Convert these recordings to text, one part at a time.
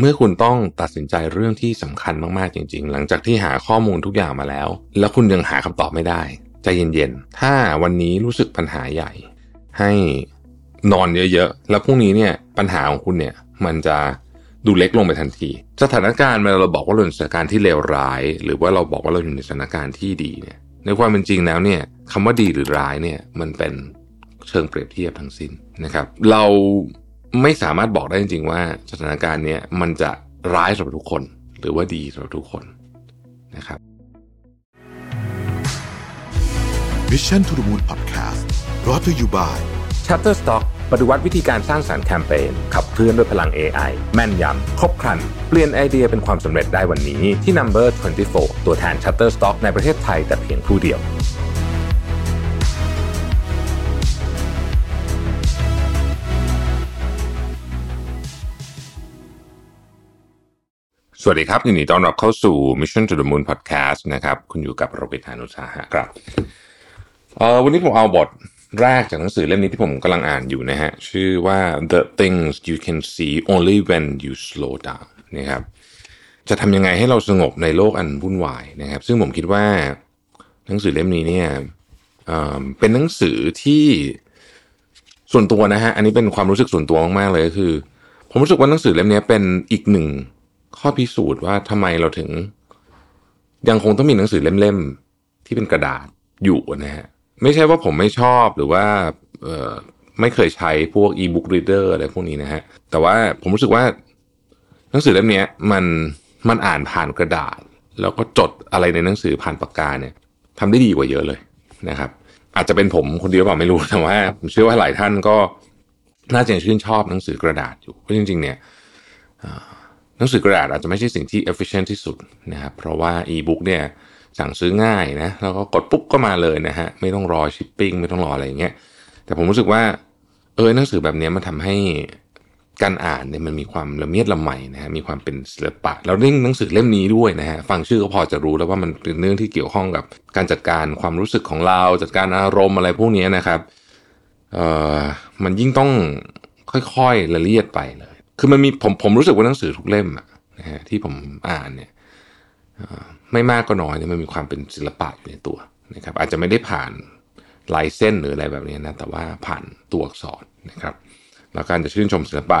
เมื่อคุณต้องตัดสินใจเรื่องที่สำคัญมากๆจริง ๆ หลังจากที่หาข้อมูลทุกอย่างมาแล้ว แล้วคุณยังหาคำตอบไม่ได้ใจเย็นๆ ถ้าวันนี้รู้สึกปัญหาใหญ่ ให้นอนเยอะๆ แล้วพรุ่งนี้เนี่ยปัญหาของคุณเนี่ยมันจะดูเล็กลงไปทันที สถานการณ์เวลาเราบอกว่าเราอยู่ในสถานการณ์ที่เลวร้าย หรือว่าเราบอกว่าเราอยู่ในสถานการณ์ที่ดีเนี่ยในความเป็นจริงแล้วเนี่ยคำว่าดีหรือร้ายเนี่ยมันเป็นเชิงเปรียบเทียบทั้งสิ้นนะครับ เรา ไม่สามารถบอกได้จริง ๆ ว่าสถานการณ์เนี้ยมันจะร้ายสำหรับทุกคน หรือว่าดีสำหรับทุกคนนะครับ Mission to the Moon Podcast brought to you by Shutterstock ปฏิวัติวิธีการสร้างสารรค์แคมเปญขับเคลื่อนด้วยพลัง AI แม่นยำ ครบครัน เปลี่ยนไอเดียเป็นความสำเร็จได้วันนี้ที่ Number 24 ตัวแทน Shutterstock ในประเทศไทยแต่เพียงผู้เดียว สวัสดีครับยินดีต้อนรับเข้าสู่ Mission to the Moon Podcast นะครับคุณอยู่กับโรเบิร์ตานุสาหะครับเอ่อวันนี้ผมเอาบทแรกจากหนังสือเล่มนี้ที่ผมกำลังอ่านอยู่นะฮะชื่อว่า The Things You Can See Only When You Slow Down นะครับจะทำยังไงให้เราสงบในโลกอันวุ่นวายนะครับ ซึ่งผมคิดว่าหนังสือเล่มนี้เนี่ยเเป็นหนังสือที่ส่วนตัวนะฮะอันนี้เป็นความรู้สึกส่วนตัวมากๆเลยก็คือ ผมรู้สึกว่าหนังสือเล่มนี้เป็นอีกหนึ่ง ข้อพิสูจน์ว่าทำไมเราถึง ยังคงต้องมีหนังสือเล่มๆที่เป็นกระดาษอยู่นะฮะไม่ใช่ว่าผมไม่ชอบหรือว่าเออไม่เคยใช้พวก e-book reader อะไรพวกนี้นะฮะแต่ว่าผมรู้สึกว่าหนังสือเล่มนี้มันมันอ่านผ่านกระดาษ แล้วก็จดอะไรในหนังสือผ่านปากกาเนี่ยทำได้ดีกว่าเยอะเลยนะครับ อาจจะเป็นผมคนเดียวเปล่าไม่รู้แต่ว่าผมเชื่อว่าหลายท่านก็น่าจะชื่นชอบหนังสือกระดาษอยู่เพราะจริง ๆ เนี่ย หนังสือกระดาษอาจจะไม่ใช่สิ่งที่ efficient ที่สุดนะครับเพราะว่า e-book เนี่ยสั่งซื้อง่ายนะแล้วก็กดปุ๊บก็มาเลยนะฮะไม่ต้องรอชิปปิ้งไม่ต้องรออะไรอย่างเงี้ยแต่ผมรู้สึกว่าเออหนังสือแบบนี้มันทำให้การอ่านเนี่ยมันมีความละเมียดละไมนะฮะมีความเป็นศิลปะ แล้วเรื่องหนังสือเล่มนี้ด้วยนะฮะฟังชื่อก็พอจะรู้แล้วว่ามันเป็นเรื่องที่เกี่ยวข้องกับการจัดการความรู้สึกของเรา จัดการอารมณ์อะไรพวกนี้นะครับเอ่อมันยิ่งต้องค่อยๆละเอียดไปเลย คือมันมีผมผมรู้สึกว่าหนังสือทุกเล่มอะนะฮะที่ผมอ่านเนี่ยไม่มากก็น้อยเนี่ยมันมีความเป็นศิลปะอยู่ในตัวนะครับ อาจจะไม่ได้ผ่านลายเส้นหรืออะไรแบบนี้นะแต่ว่าผ่านตัวอักษรนะครับ แล้วการจะชื่นชมศิลปะ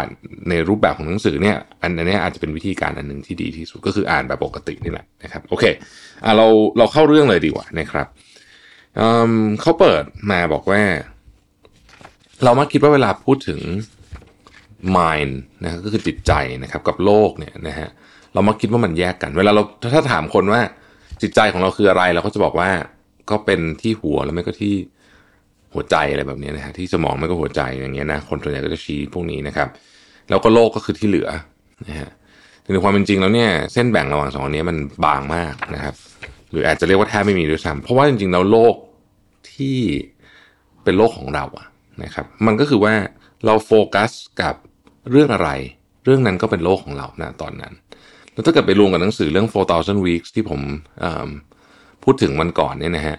ในรูปแบบของหนังสือเนี่ยอันนี้อาจจะเป็นวิธีการอันหนึ่งที่ดีที่สุดก็คืออ่านแบบปกตินี่แหละนะครับโอเคอเราเราเข้าเรื่องเลยดีกว่านะครับเเขาเปิดมาบอกว่า เรามักคิดว่าเวลาพูดถึง mind นะก็คือจิตใจนะครับกับโลกเนี่ยนะฮะเรามักคิดว่ามันแยกกัน เวลาเราถ้าถามคนว่าจิตใจของเราคืออะไรเราก็จะบอกว่าก็เป็นที่หัวแล้วไม่ก็ที่หัวใจอะไรแบบนี้นะฮะที่สมองไม่ก็หัวใจอย่างเงี้ยนะคนส่วนใหญ่ก็จะชี้พวกนี้นะครับ แล้วก็โลกก็คือที่เหลือนะฮะแต่ในความเป็นจริงแล้วเนี่ยเส้นแบ่งระหว่างสองอันนี้มันบางมากนะครับ หรืออาจจะเรียกว่าแทบไม่มีด้วยซ้ำเพราะว่าจริงๆแล้วโลกที่เป็นโลกของเราอะนะครับ มันก็คือว่า เราโฟกัสกับเรื่องอะไร เรื่องนั้นก็เป็นโลกของเรานะตอนนั้น แล้วถ้าเกิดไปรวมกับหนังสือเรื่อง 4,000 weeks ที่ผมพูดถึงวันก่อนเนี่ยนะฮะ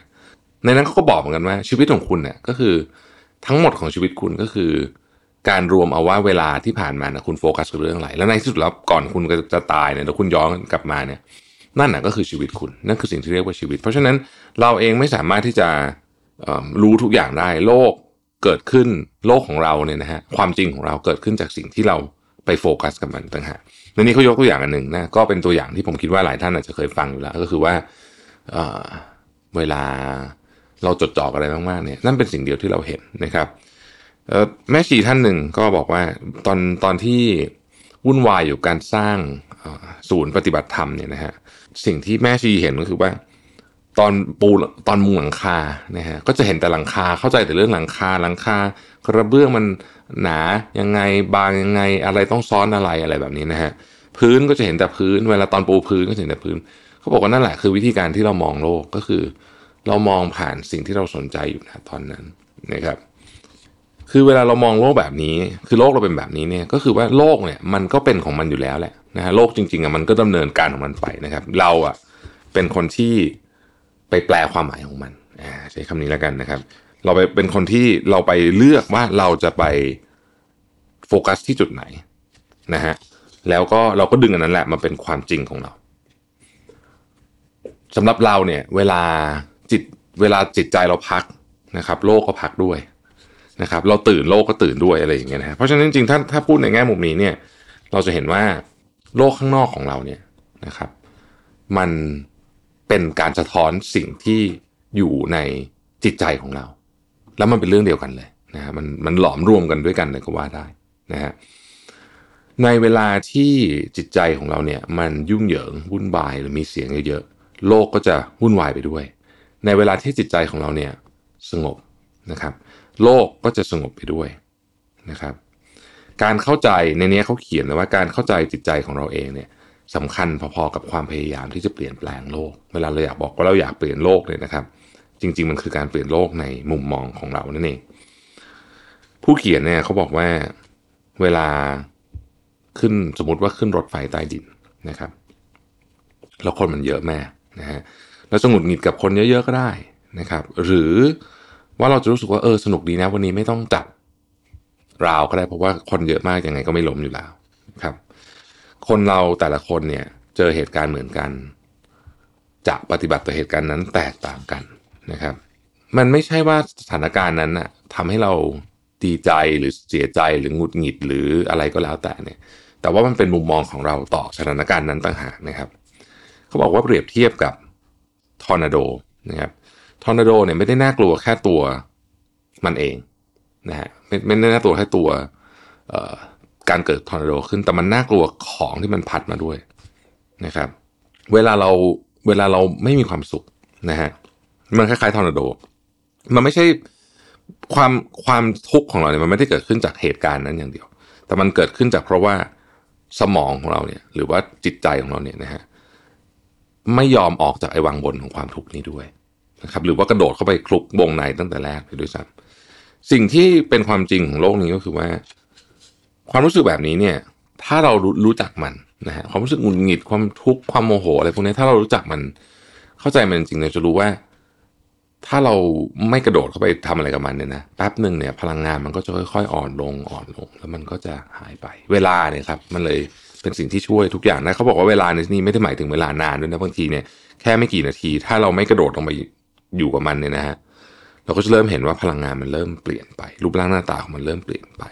ในนั้นเขาก็บอกเหมือนกันว่าชีวิตของคุณเนี่ยก็คือทั้งหมดของชีวิตคุณก็คือ การรวมเอาว่าเวลาที่ผ่านมานะคุณโฟกัสกับเรื่องอะไร แล้วในที่สุดแล้วก่อนคุณจะตายเนี่ยแล้วคุณย้อนกลับมาเนี่ยนั่นนะก็คือชีวิตคุณนั่นคือสิ่งที่เรียกว่าชีวิต เพราะฉะนั้นเราเองไม่สามารถที่จะรู้ทุกอย่างได้โลก เกิดขึ้นโลกของเราเนี่ยนะฮะความจริงของเราเกิดขึ้นจากสิ่งที่เราไปโฟกัสกับมันต่างหากในนี้เขายกตัวอย่างอันหนึ่งนะก็เป็นตัวอย่างที่ผมคิดว่าหลายท่านอาจจะเคยฟังอยู่แล้ว ก็คือว่าเเวลาเราจดจ่ออะไรมากๆเนี่ยนั่นเป็นสิ่งเดียวที่เราเห็นนะครับแม่ชีท่านหนึ่งก็บอกว่าตอนตอนที่วุ่นวายอยู่การสร้างศูนย์ปฏิบัติธรรมเนี่ยนะฮะสิ่งที่แม่ชีเห็นก็คือว่า ตอนปูตอนมุงหลังคานะฮะก็จะเห็นแต่หลังคาเข้าใจแต่เรื่องหลังคาหลังคากระเบื้องมันหนายังไงบางยังไงอะไรต้องซ้อนอะไรอะไรแบบนี้นะฮะพื้นก็จะเห็นแต่พื้น เวลาตอนปูพื้นก็เห็นแต่พื้นเขาบอกว่านั่นแหละคือวิธีการที่เรามองโลกก็คือ เรามองผ่านสิ่งที่เราสนใจอยู่นะตอนนั้นนะครับคือเวลาเรามองโลกแบบนี้ คือโลกเราเป็นแบบนี้เนี่ย ก็คือว่าโลกเนี่ยมันก็เป็นของมันอยู่แล้วแหละนะฮะโลกจริงๆอะมันก็ดำเนินการของมันไปนะครับ เราอะเป็นคนที่ ไปแปลความหมายของมันใช้คำนี้แล้วกันนะครับ เราไปเป็นคนที่เราไปเลือกว่าเราจะไปโฟกัสที่จุดไหนนะฮะแล้วก็เราก็ดึงอันนั้นแหละมาเป็นความจริงของเราสำหรับเราเนี่ย เวลาจิตเวลาจิตใจเราพักนะครับ โลกก็พักด้วยนะครับ เราตื่นโลกก็ตื่นด้วยอะไรอย่างเงี้ยนะเพราะฉะนั้นจริงๆถ้าถ้าพูดในแง่มุมนี้เนี่ย เราจะเห็นว่าโลกข้างนอกของเราเนี่ยนะครับ มัน เป็นการสะท้อนสิ่งที่อยู่ในจิตใจของเรา แล้วมันเป็นเรื่องเดียวกันเลยนะฮะมันมันหลอมรวมกันด้วยกันเลยก็ว่าได้นะฮะในเวลาที่จิตใจของเราเนี่ยมันยุ่งเหยิงวุ่นวายหรือมีเสียงเยอะๆโลกก็จะวุ่นวายไปด้วย ในเวลาที่จิตใจของเราเนี่ยสงบนะครับ โลกก็จะสงบไปด้วยนะครับ การเข้าใจในนี้เขาเขียนนะว่าการเข้าใจจิตใจของเราเองเนี่ย สำคัญพอๆกับความพยายามที่จะเปลี่ยนแปลงโลก เวลาเราอยากบอกว่าเราอยากเปลี่ยนโลกเลยนะครับ จริง ๆ มันคือการเปลี่ยนโลกในมุมมองของเรานั่นเอง ผู้เขียนเนี่ยเขาบอกว่าเวลาขึ้นสมมติว่าขึ้นรถไฟใต้ดินนะครับ แล้วคนมันเยอะแม่นะฮะเราจะหงุดหงิดกับคนเยอะๆก็ได้นะครับ หรือว่าเราจะรู้สึกว่าเออสนุกดีนะ วันนี้ไม่ต้องจับราวก็ได้เพราะว่าคนเยอะมากยังไงก็ไม่ล้มอยู่แล้วครับ คนเราแต่ละคนเนี่ยเจอเหตุการณ์เหมือนกัน จะปฏิบัติต่อเหตุการณ์นั้นแตกต่างกันนะครับ มันไม่ใช่ว่าสถานการณ์นั้นน่ะทำให้เราดีใจหรือเสียใจหรือหงุดหงิดหรืออะไรก็แล้วแต่เนี่ย แต่ว่ามันเป็นมุมมองของเราต่อสถานการณ์นั้นต่างหากนะครับเขาบอกว่าเปรียบเทียบกับทอร์นาโดนะครับทอร์นาโดเนี่ยไม่ได้น่ากลัวแค่ตัวมันเองนะฮะไม่ไม่ได้น่ากลัวแค่ตัว การเกิดทอร์นาโดขึ้น แต่มันน่ากลัวของที่มันพัดมาด้วยนะครับ เวลาเราเวลาเราไม่มีความสุขนะฮะมันคล้ายๆทอร์นาโด มันไม่ใช่ความความทุกข์ของเราเนี่ยมันไม่ได้เกิดขึ้นจากเหตุการณ์นั้นอย่างเดียว แต่มันเกิดขึ้นจากเพราะว่าสมองของเราเนี่ย หรือว่าจิตใจของเราเนี่ยนะฮะไม่ยอมออกจากไอ้วังบนของความทุกข์นี้ด้วยนะครับ หรือว่ากระโดดเข้าไปคลุกวงในตั้งแต่แรกไปด้วยซ้ำสิ่งที่เป็นความจริงของโลกนี้ก็คือว่า ความรู้สึกแบบนี้เนี่ย ถ้าเรารู้จักมันนะฮะความรู้สึกหงุดหงิดความทุกข์ความโมโหอะไรพวกนี้ถ้าเรารู้จักมัน เข้าใจมันจริงเราจะรู้ว่า ถ้าเราไม่กระโดดเข้าไปทำอะไรกับมันเนี่ยนะแป๊บหนึ่งเนี่ย พลังงานมันก็จะค่อยๆ อ่อนลงอ่อนลง แล้วมันก็จะหายไป เวลาเนี่ยครับ มันเลยเป็นสิ่งที่ช่วยทุกอย่างนะเขาบอกว่าเวลาในที่นี้ไม่ได้หมายถึงเวลานานด้วยนะบางทีเนี่ยแค่ไม่กี่นาที ถ้าเราไม่กระโดดลงไปอยู่กับมันเนี่ยนะฮะเราก็จะเริ่มเห็นว่าพลังงานมันเริ่มเปลี่ยนไป รูปร่างหน้าตาของมันเริ่มเปลี่ยนไป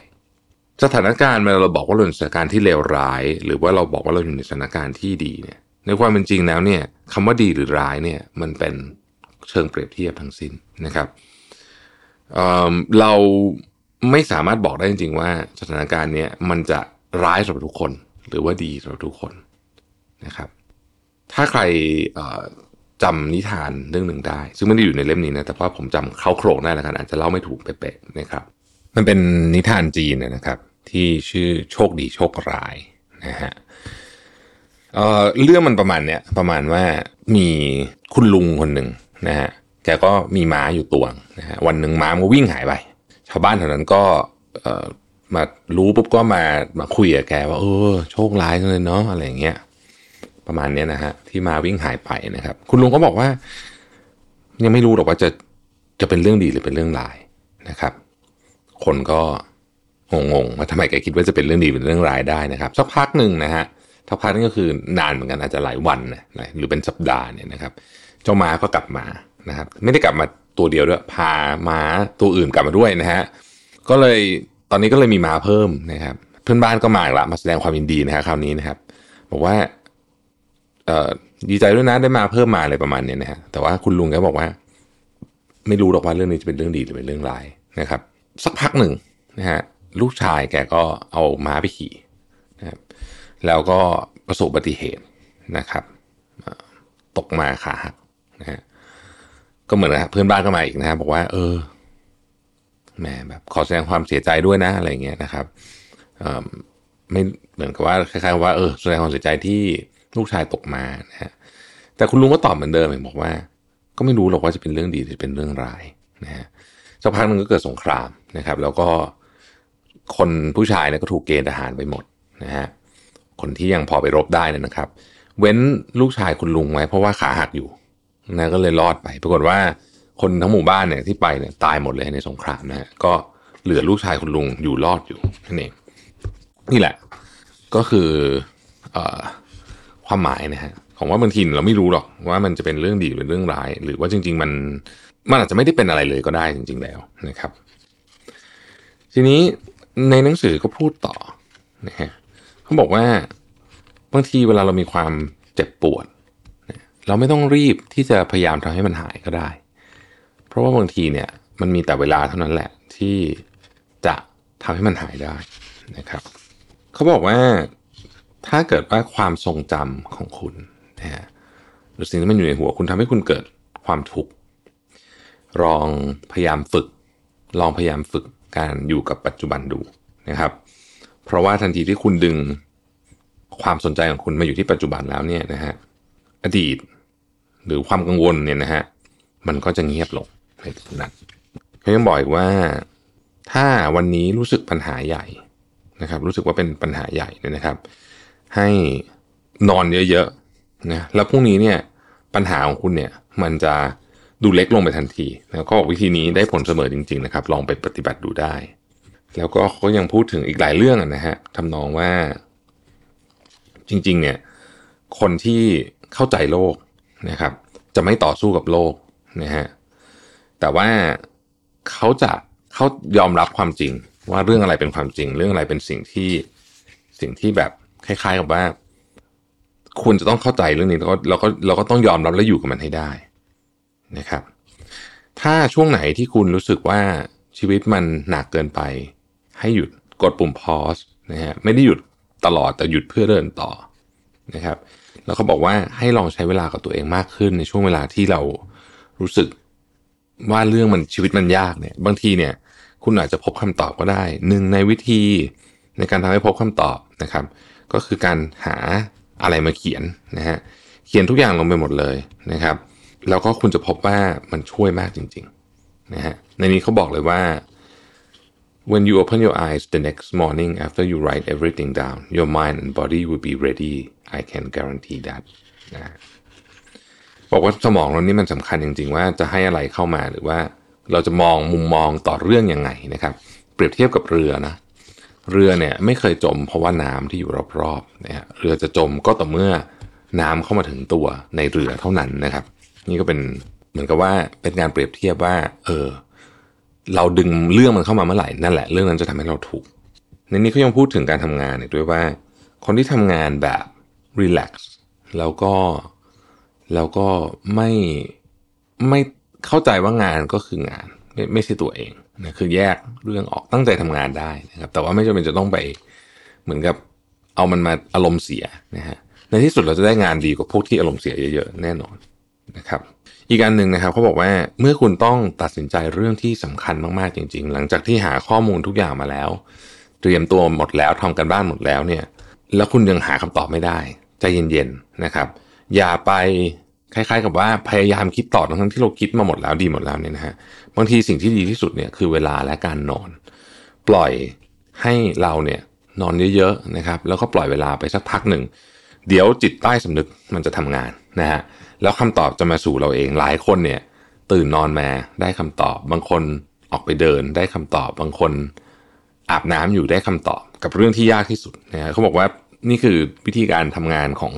สถานการณ์เวลาเราบอกว่าเราอยู่ในสถานการณ์ที่เลวร้าย หรือว่าเราบอกว่าเราอยู่ในสถานการณ์ที่ดีเนี่ย ในความเป็นจริงแล้วเนี่ยคำว่าดีหรือร้ายเนี่ยมันเป็นเชิงเปรียบเทียบทั้งสิ้นนะครับเเราไม่สามารถบอกได้จริง ๆ ว่าสถานการณ์เนี้ยมันจะร้ายสำหรับทุกคน หรือว่าดีสำหรับทุกคนนะครับ ถ้าใครจำนิทานเรื่องหนึ่งได้ ซึ่งไม่ได้อยู่ในเล่มนี้นะแต่ว่าผมจำเข้าโครงได้แล้วกันอาจจะเล่าไม่ถูกเป๊ะๆนะครับ มันเป็นนิทานจีนนะครับ ที่ชื่อโชคดีโชคร้ายนะฮะเอ่อเรื่องมันประมาณเนี้ยประมาณว่ามีคุณลุงคนหนึ่งนะฮะแกก็มีม้าอยู่ตัวนะฮะวันหนึ่งม้ามันวิ่งหายไป ชาวบ้านแถวนั้นก็เอ่อมารู้ปุ๊บก็มามาคุยกับแกว่าเออโชคร้ายเลยเนาะอะไรอย่างเงี้ยประมาณเนี้ยนะฮะที่มาวิ่งหายไปนะครับ คุณลุงก็บอกว่า ยังไม่รู้หรอกว่าจะจะเป็นเรื่องดีหรือเป็นเรื่องร้ายนะครับ คนก็งงๆว่าทำไมแกคิดว่าจะเป็นเรื่องดีเป็นเรื่องร้ายได้นะครับสักพักหนึ่งนะฮะสักพักนึงก็คือนานเหมือนกันอาจจะหลายวันนะหรือเป็นสัปดาห์เนี่ยนะครับ เจ้าม้าก็กลับมานะครับ ไม่ได้กลับมาตัวเดียวด้วยพาม้าตัวอื่นกลับมาด้วยนะฮะก็เลยตอนนี้ก็เลยมีม้าเพิ่มนะครับ เพื่อนบ้านก็มาละมาแสดงความยินดีนะครับคราวนี้นะครับ บอกว่าดีใจด้วยนะได้มาเพิ่มมาอะไรประมาณเนี้ยนะฮะแต่ว่าคุณลุงแกบอกว่า ไม่รู้หรอกว่าเรื่องนี้จะเป็นเรื่องดีหรือเป็นเรื่องร้ายนะครับ สักพักหนึ่งนะฮะลูกชายแกก็เอาม้าไปขี่นะแล้วก็ประสบอุบัติเหตุนะครับ ตกมาขาหักนะฮะก็เหมือนนะเพื่อนบ้านก็มาอีกนะฮะบอกว่า เออแหมแบบขอแสดงความเสียใจด้วยนะอะไรเงี้ยนะครับไม่เหมือนกับว่าคล้ายๆว่าเออแสดงความเสียใจที่ลูกชายตกมานะฮะแต่คุณลุงก็ตอบเหมือนเดิมเองบอกว่า ก็ไม่รู้หรอกว่าจะเป็นเรื่องดีหรือเป็นเรื่องร้ายนะฮะ สักพักหนึ่งก็เกิดสงครามนะครับ แล้วก็คนผู้ชายเนี่ยก็ถูกเกณฑ์ทหารไปหมดนะฮะคนที่ยังพอไปรบได้เนี่ยนะครับ เว้นลูกชายคุณลุงไว้เพราะว่าขาหักอยู่นะก็เลยรอดไป ปรากฏว่าคนทั้งหมู่บ้านเนี่ยที่ไปเนี่ยตายหมดเลยในสงครามนะฮะก็เหลือลูกชายคุณลุงอยู่รอดอยู่นั่นเองนี่แหละ ก็คืออความหมายนะฮะ ของว่าบางทีเราไม่รู้หรอกว่ามันจะเป็นเรื่องดีหรือเรื่องร้าย หรือว่าจริง ๆ มันมันอาจจะไม่ได้เป็นอะไรเลยก็ได้จริง ๆ แล้วนะครับ ทีนี้ในหนังสือก็พูดต่อนะฮะเขาบอกว่าบางทีเวลาเรามีความเจ็บปวด เราไม่ต้องรีบที่จะพยายามทำให้มันหายก็ได้ เพราะว่าบางทีเนี่ยมันมีแต่เวลาเท่านั้นแหละที่จะทำให้มันหายได้นะครับ เขาบอกว่าถ้าเกิดว่าความทรงจำของคุณ นะฮะหรือสิ่งที่มันอยู่ในหัวคุณทำให้คุณเกิดความทุกข์ลองพยายามฝึก ลองพยายามฝึกการอยู่กับปัจจุบันดูนะครับ เพราะว่าทันทีที่คุณดึงความสนใจของคุณมาอยู่ที่ปัจจุบันแล้วเนี่ยนะฮะอดีต หรือความกังวลเนี่ยนะฮะมันก็จะเงียบลงในตรงนั้นเขายังบอกอีกว่าถ้าวันนี้รู้สึกปัญหาใหญ่นะครับ รู้สึกว่าเป็นปัญหาใหญ่เนี่ยนะครับ ให้นอนเยอะๆ นะแล้วพรุ่งนี้เนี่ยปัญหาของคุณเนี่ยมันจะดูเล็กลงไปทันทีแล้วก็วิธีนี้ได้ผลเสมอจริง ๆ นะครับ ลองไปปฏิบัติดูได้ แล้วก็เขายังพูดถึงอีกหลายเรื่องนะฮะทำนองว่า จริง ๆ เนี่ยคนที่เข้าใจโลกนะครับ จะไม่ต่อสู้กับโลกนะฮะแต่ว่าเขาจะเขายอมรับความจริง ว่าเรื่องอะไรเป็นความจริง เรื่องอะไรเป็นสิ่งที่สิ่งที่แบบคล้าย ๆ กับว่า คุณจะต้องเข้าใจเรื่องนี้แล้วก็เราก็เราก็ต้องยอมรับและอยู่กับมันให้ได้นะครับ ถ้าช่วงไหนที่คุณรู้สึกว่าชีวิตมันหนักเกินไป ให้หยุดกดปุ่ม pause นะฮะไม่ได้หยุดตลอดแต่หยุดเพื่อเดินต่อนะครับ แล้วเขาบอกว่าให้ลองใช้เวลากับตัวเองมากขึ้นในช่วงเวลาที่เรารู้สึกว่าเรื่องมันชีวิตมันยากเนี่ย บางทีเนี่ย คุณอาจจะพบคำตอบก็ได้หนึ่งในวิธีในการทำให้พบคำตอบนะครับ ก็คือการหา อะไรมาเขียนนะฮะเขียนทุกอย่างลงไปหมดเลยนะครับแล้วก็คุณจะพบว่ามันช่วยมากจริงๆนะฮะในนี้เขาบอกเลยว่า when you open your eyes the next morning after you write everything down your mind and body will be ready I can guarantee that นะบอกว่าสมองเรานี่มันสำคัญจริง ๆ ว่าจะให้อะไรเข้ามาหรือว่าเราจะมองมุมมองต่อเรื่องยังไงนะครับ เปรียบเทียบกับเรือนะ เรือเนี่ยไม่เคยจมเพราะว่าน้ำที่อยู่รอบๆนะฮะเรือจะจมก็ต่อเมื่อน้ำเข้ามาถึงตัวในเรือเท่านั้นนะครับ นี่ก็เป็นเหมือนกับว่าเป็นการเปรียบเทียบว่า เออ เราดึงเรื่องมันเข้ามาเมื่อไหร่นั่นแหละ เรื่องนั้นจะทำให้เราถูก ในนี้เขายังพูดถึงการทำงานอีกด้วยว่า คนที่ทำงานแบบรีแลกซ์แล้วก็แล้วก็ไม่ไม่เข้าใจว่างานก็คืองาน ไม่ไม่ใช่ตัวเอง นะคือแยกเรื่องออกตั้งใจทำงานได้นะครับ แต่ว่าไม่จำเป็นจะต้องไปเหมือนกับเอามันมาอารมณ์เสียนะฮะในที่สุดเราจะได้งานดีกว่าพวกที่อารมณ์เสียเยอะๆแน่นอนนะครับ อีกอันหนึ่งนะครับเขาบอกว่าเมื่อคุณต้องตัดสินใจเรื่องที่สำคัญมากๆจริง ๆ หลังจากที่หาข้อมูลทุกอย่างมาแล้ว เตรียมตัวหมดแล้วทำกันบ้านหมดแล้วเนี่ย แล้วคุณยังหาคำตอบไม่ได้ใจเย็นๆนะครับ อย่าไป คล้ายๆกับว่าพยายามคิดต่อทั้งที่เราคิดมาหมดแล้วดีหมดแล้วเนี่ยนะฮะบางทีสิ่งที่ดีที่สุดเนี่ยคือเวลาและการนอน ปล่อยให้เราเนี่ยนอนเยอะๆนะครับ แล้วก็ปล่อยเวลาไปสักพักหนึ่ง เดี๋ยวจิตใต้สำนึกมันจะทำงานนะฮะแล้วคำตอบจะมาสู่เราเองหลายคนเนี่ย ตื่นนอนมาได้คำตอบ บางคนออกไปเดินได้คำตอบบางคนอาบน้ำอยู่ได้คำตอบ กับเรื่องที่ยากที่สุดนะฮะเขาบอกว่า นี่คือวิธีการทำงานของ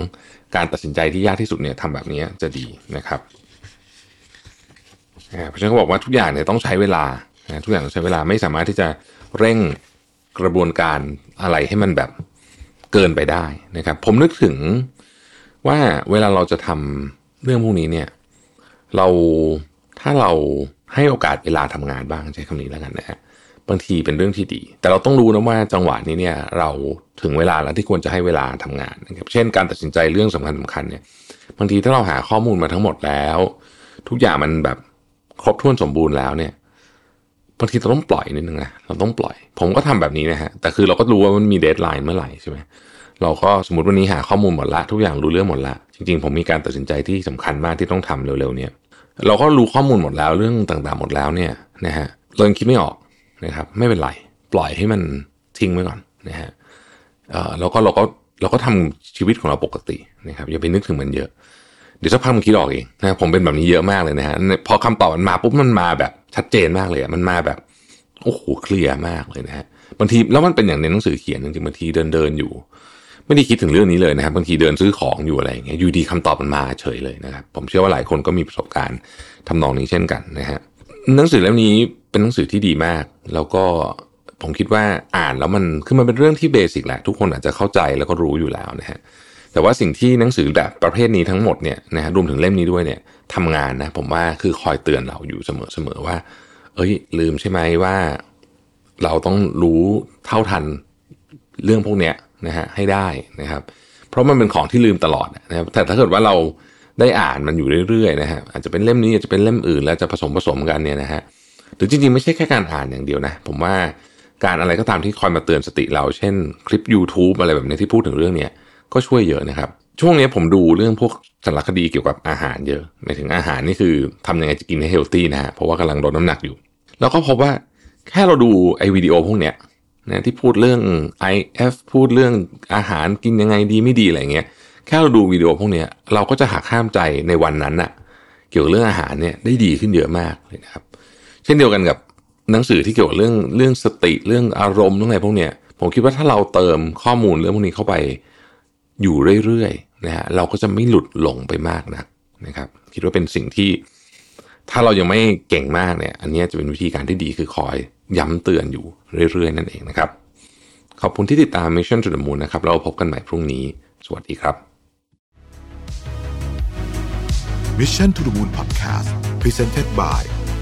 การตัดสินใจที่ยากที่สุดเนี่ยทำแบบนี้จะดีนะครับเพราะฉะนั้นเขาบอกว่าทุกอย่างเนี่ยต้องใช้เวลาทุกอย่างต้องใช้เวลาไม่สามารถที่จะเร่งกระบวนการอะไรให้มันแบบเกินไปได้นะครับ ผมนึกถึงว่าเวลาเราจะทำเรื่องพวกนี้เนี่ย เราถ้าเราให้โอกาสเวลาทำงานบ้างใช้คำนี้แล้วกันนะฮะ บางทีเป็นเรื่องที่ดี แต่เราต้องรู้นะว่าจังหวะนี้เนี่ยเราถึงเวลาแล้วที่ควรจะให้เวลาทำงานนะครับเช่นการตัดสินใจเรื่องสำคัญสาคัญเนี่ยบางทีถ้าเราหาข้อมูลมาทั้งหมดแล้ว ทุกอย่างมันแบบครบถ้วนสมบูรณ์แล้วเนี่ยบางทีเราต้องปล่อยนิดนึงนะเราต้องปล่อย ผมก็ทำแบบนี้นะฮะแต่คือเราก็รู้ว่ามันมีเดทไลน์เมื่อไหร่ใช่ไหมเราก็สมมติวันนี้หาข้อมูลหมดละทุกอย่างรู้เรื่องหมดละจริงๆ ผมมีการตัดสินใจที่สำคัญมากที่ต้องทำเร็วๆเนี่ยเราก็รู้ข้อมูลหมดแล้วเรื่องต่างๆหมดแล้วเนี่ยนะฮะเรายังคิดไม่ออก นะครับ ไม่เป็นไร ปล่อยให้มันทิ้งไว้ก่อนนะฮะแล้วก็เราก็เราก็ทำชีวิตของเราปกตินะครับอย่าไปนึกถึงมันเยอะ เดี๋ยวสักพักมันคิดออกเองนะผมเป็นแบบนี้เยอะมากเลยนะฮะพอคำตอบมันมาปุ๊บมันมาแบบชัดเจนมากเลยมันมาแบบโอ้โหเคลียร์มากเลยนะฮะบางทีแล้วมันเป็นอย่างในหนังสือเขียนจริงๆบางทีเดินเดินอยู่ ไม่ได้คิดถึงเรื่องนี้เลยนะครับบางทีเดินซื้อของอยู่อะไรอย่างเงี้ยอยู่ดีคำตอบมันมาเฉยเลยนะครับผมเชื่อว่าหลายคนก็มีประสบการณ์ทำนองนี้เช่นกันนะฮะหนังสือเล่มนี้ เป็นหนังสือที่ดีมาก แล้วก็ผมคิดว่าอ่านแล้วมันคือมันเป็นเรื่องที่เบสิกแหละทุกคนอาจจะเข้าใจแล้วก็รู้อยู่แล้วนะฮะแต่ว่าสิ่งที่หนังสือแบบประเภทนี้ทั้งหมดเนี่ยนะฮะรวมถึงเล่มนี้ด้วยเนี่ยทำงานนะผมว่าคือคอยเตือนเราอยู่เสมอๆว่า เอ้ย ลืมใช่ไหมว่า เราต้องรู้เท่าทันเรื่องพวกเนี้ยนะฮะให้ได้นะครับ เพราะมันเป็นของที่ลืมตลอดนะครับแต่ถ้าเกิดว่าเราได้อ่านมันอยู่เรื่อยๆนะฮะอาจจะเป็นเล่มนี้อาจจะเป็นเล่มอื่น แล้วจะผสมผสมกันเนี่ยนะฮะ หรือจริงๆ ไม่ใช่แค่การอ่านอย่างเดียวนะ ผมว่าการอะไรก็ตามที่คอยมาเตือนสติเรา เช่นคลิป YouTube อะไรแบบนี้ที่พูดถึงเรื่องนี้ก็ช่วยเยอะนะครับ ช่วงนี้ผมดูเรื่องพวกสารคดีเกี่ยวกับอาหารเยอะหมายถึงอาหารนี่คือทำยังไงจะกินให้เฮลตี้นะฮะเพราะว่ากำลังลดน้ำหนักอยู่ แล้วก็พบว่าแค่เราดูไอ้วิดีโอพวกเนี้ยนะที่พูดเรื่อง IF พูดเรื่องอาหารกินยังไงดีไม่ดีอะไรเงี้ยแค่เราดูวิดีโอพวกเนี้ยเราก็จะหักห้ามใจในวันนั้นน่ะ เกี่ยวกับเรื่องอาหารเนี่ยได้ดีขึ้นเยอะมากเลยนะครับ เช่นเดียวกันกับหนังสือที่เกี่ยวกับเรื่องเรื่องสติเรื่องอารมณ์เรื่องอะไรพวกเนี้ยผมคิดว่าถ้าเราเติมข้อมูลเรื่องพวกนี้เข้าไปอยู่เรื่อยๆนะฮะเราก็จะไม่หลุดหลงไปมากนักนะครับ คิดว่าเป็นสิ่งที่ ถ้าเรายังไม่เก่งมากเนี่ย อันนี้จะเป็นวิธีการที่ดีคือคอยย้ำเตือนอยู่เรื่อยๆ นั่นเองนะครับ ขอบคุณที่ติดตาม Mission to the Moon นะครับ เราพบกันใหม่พรุ่งนี้ สวัสดีครับ Mission to the Moon Podcast Presented by